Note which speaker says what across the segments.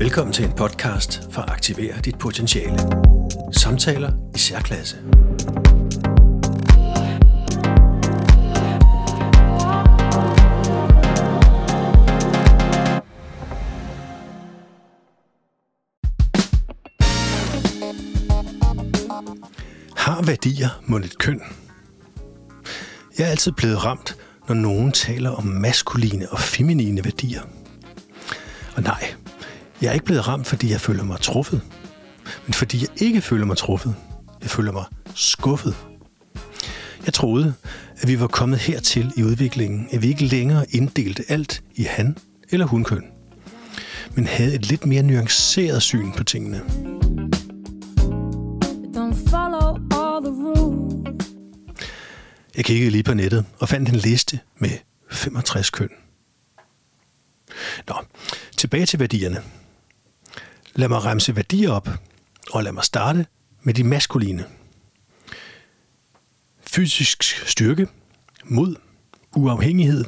Speaker 1: Velkommen til en podcast for at aktivere dit potentiale. Samtaler i særklasse. Har værdier mod et køn? Jeg er altid blevet ramt, når nogen taler om maskuline og feminine værdier. Og nej, jeg er ikke blevet ramt, fordi jeg føler mig truffet, men fordi jeg ikke føler mig truffet. Jeg føler mig skuffet. Jeg troede, at vi var kommet hertil i udviklingen, at vi ikke længere inddelte alt i han- eller hunkøn, men havde et lidt mere nuanceret syn på tingene. Jeg kiggede lige på nettet og fandt en liste med 65 køn. Nå, tilbage til værdierne. Lad mig remse værdier op, og lad mig starte med de maskuline. Fysisk styrke, mod, uafhængighed,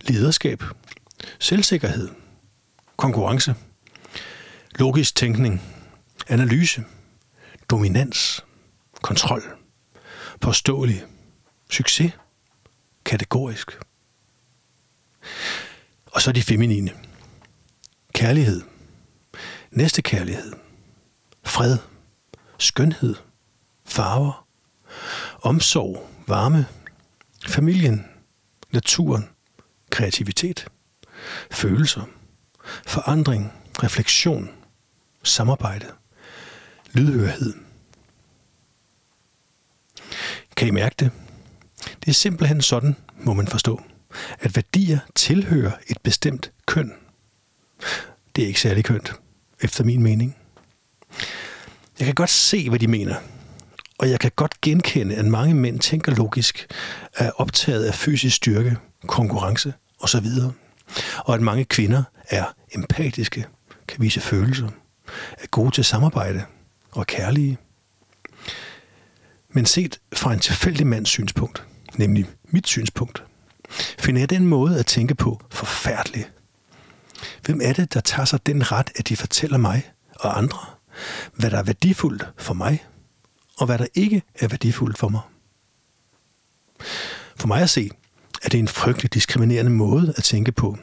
Speaker 1: lederskab, selvsikkerhed, konkurrence, logisk tænkning, analyse, dominans, kontrol, påståelig, succes, kategorisk. Og så de feminine. Kærlighed, næstekærlighed, fred, skønhed, farver, omsorg, varme, familien, naturen, kreativitet, følelser, forandring, refleksion, samarbejde, lydhørhed. Kan I mærke det? Det er simpelthen sådan, må man forstå, at værdier tilhører et bestemt køn. Det er ikke særlig kønt, efter min mening. Jeg kan godt se, hvad de mener, og jeg kan godt genkende, at mange mænd tænker logisk, er optaget af fysisk styrke, konkurrence osv., og at mange kvinder er empatiske, kan vise følelser, er gode til samarbejde og kærlige. Men set fra en tilfældig mands synspunkt, nemlig mit synspunkt, finder jeg den måde at tænke på forfærdelig. Hvem er det, der tager sig den ret, at de fortæller mig og andre, hvad der er værdifuldt for mig, og hvad der ikke er værdifuldt for mig? For mig at se, er det en frygtelig diskriminerende måde at tænke på.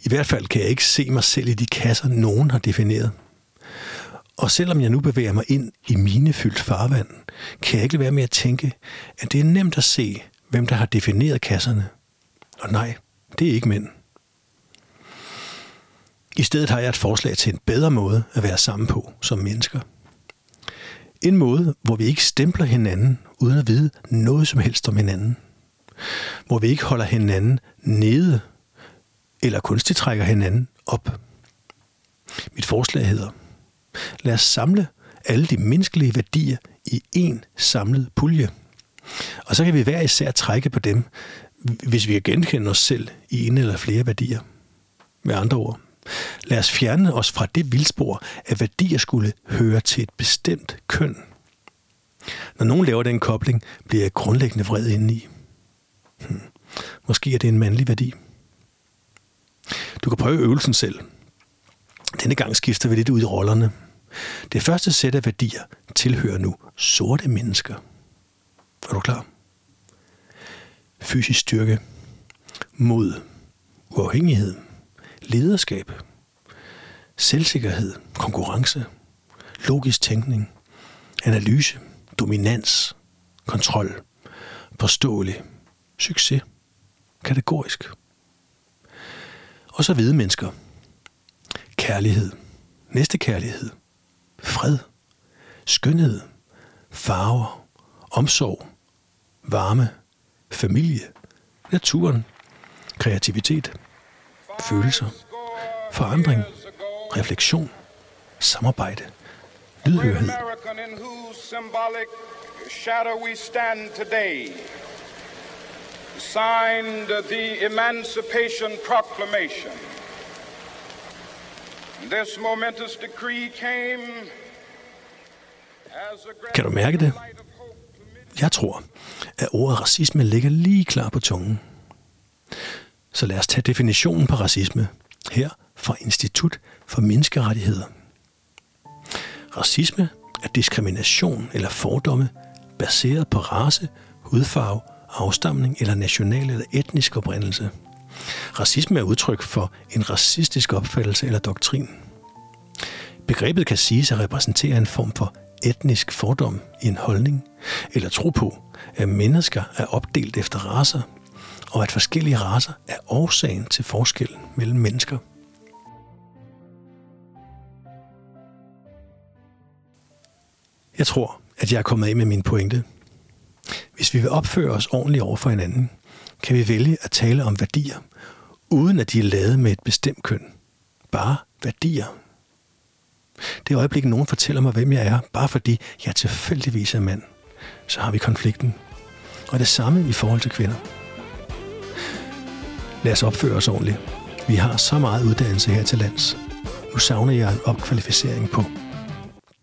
Speaker 1: I hvert fald kan jeg ikke se mig selv i de kasser, nogen har defineret. Og selvom jeg nu bevæger mig ind i mine fyldt farvand, kan jeg ikke være med at tænke, at det er nemt at se, hvem der har defineret kasserne. Og nej, det er ikke mænd. I stedet har jeg et forslag til en bedre måde at være sammen på som mennesker. En måde, hvor vi ikke stempler hinanden uden at vide noget som helst om hinanden. Hvor vi ikke holder hinanden nede eller kunstigt trækker hinanden op. Mit forslag hedder, lad os samle alle de menneskelige værdier i en samlet pulje. Og så kan vi hver især trække på dem, hvis vi kan genkende os selv i en eller flere værdier. Med andre ord, lad os fjerne os fra det vildspor, at værdier skulle høre til et bestemt køn. Når nogen laver den kobling, bliver jeg grundlæggende vred indeni. Hmm. Måske er det en mandlig værdi. Du kan prøve øvelsen selv. Denne gang skifter vi lidt ud i rollerne. Det første sæt af værdier tilhører nu sorte mennesker. Er du klar? Fysisk styrke, mod, uafhængighed, lederskab, selvsikkerhed, konkurrence, logisk tænkning, analyse, dominans, kontrol, påståelig, succes, kategorisk. Og så hvide mennesker. Kærlighed, næstekærlighed, fred, skønhed, farver, omsorg, varme, familie, naturen, kreativitet, følelser, forandring, refleksion, samarbejde, lydhørhed.
Speaker 2: Signed the Emancipation Proclamation. This momentous decree came
Speaker 1: Kan du mærke det? Jeg tror, at ordet racisme ligger lige klar på tungen. Så lad os tage definitionen på racisme her fra Institut for Menneskerettigheder. Racisme er diskrimination eller fordomme baseret på race, hudfarve, afstamning eller national eller etnisk oprindelse. Racisme er udtryk for en racistisk opfattelse eller doktrin. Begrebet kan siges at repræsentere en form for etnisk fordom i en holdning, eller tro på, at mennesker er opdelt efter raser, og at forskellige raser er årsagen til forskellen mellem mennesker. Jeg tror, at jeg er kommet af med min pointe. Hvis vi vil opføre os ordentligt over for hinanden, kan vi vælge at tale om værdier, uden at de er lavet med et bestemt køn. Bare værdier. Det øjeblik, nogen fortæller mig, hvem jeg er, bare fordi jeg tilfældigvis er mand, så har vi konflikten. Og det samme i forhold til kvinder. Lad os opføre os ordentligt. Vi har så meget uddannelse her til lands. Nu savner jeg en opkvalificering på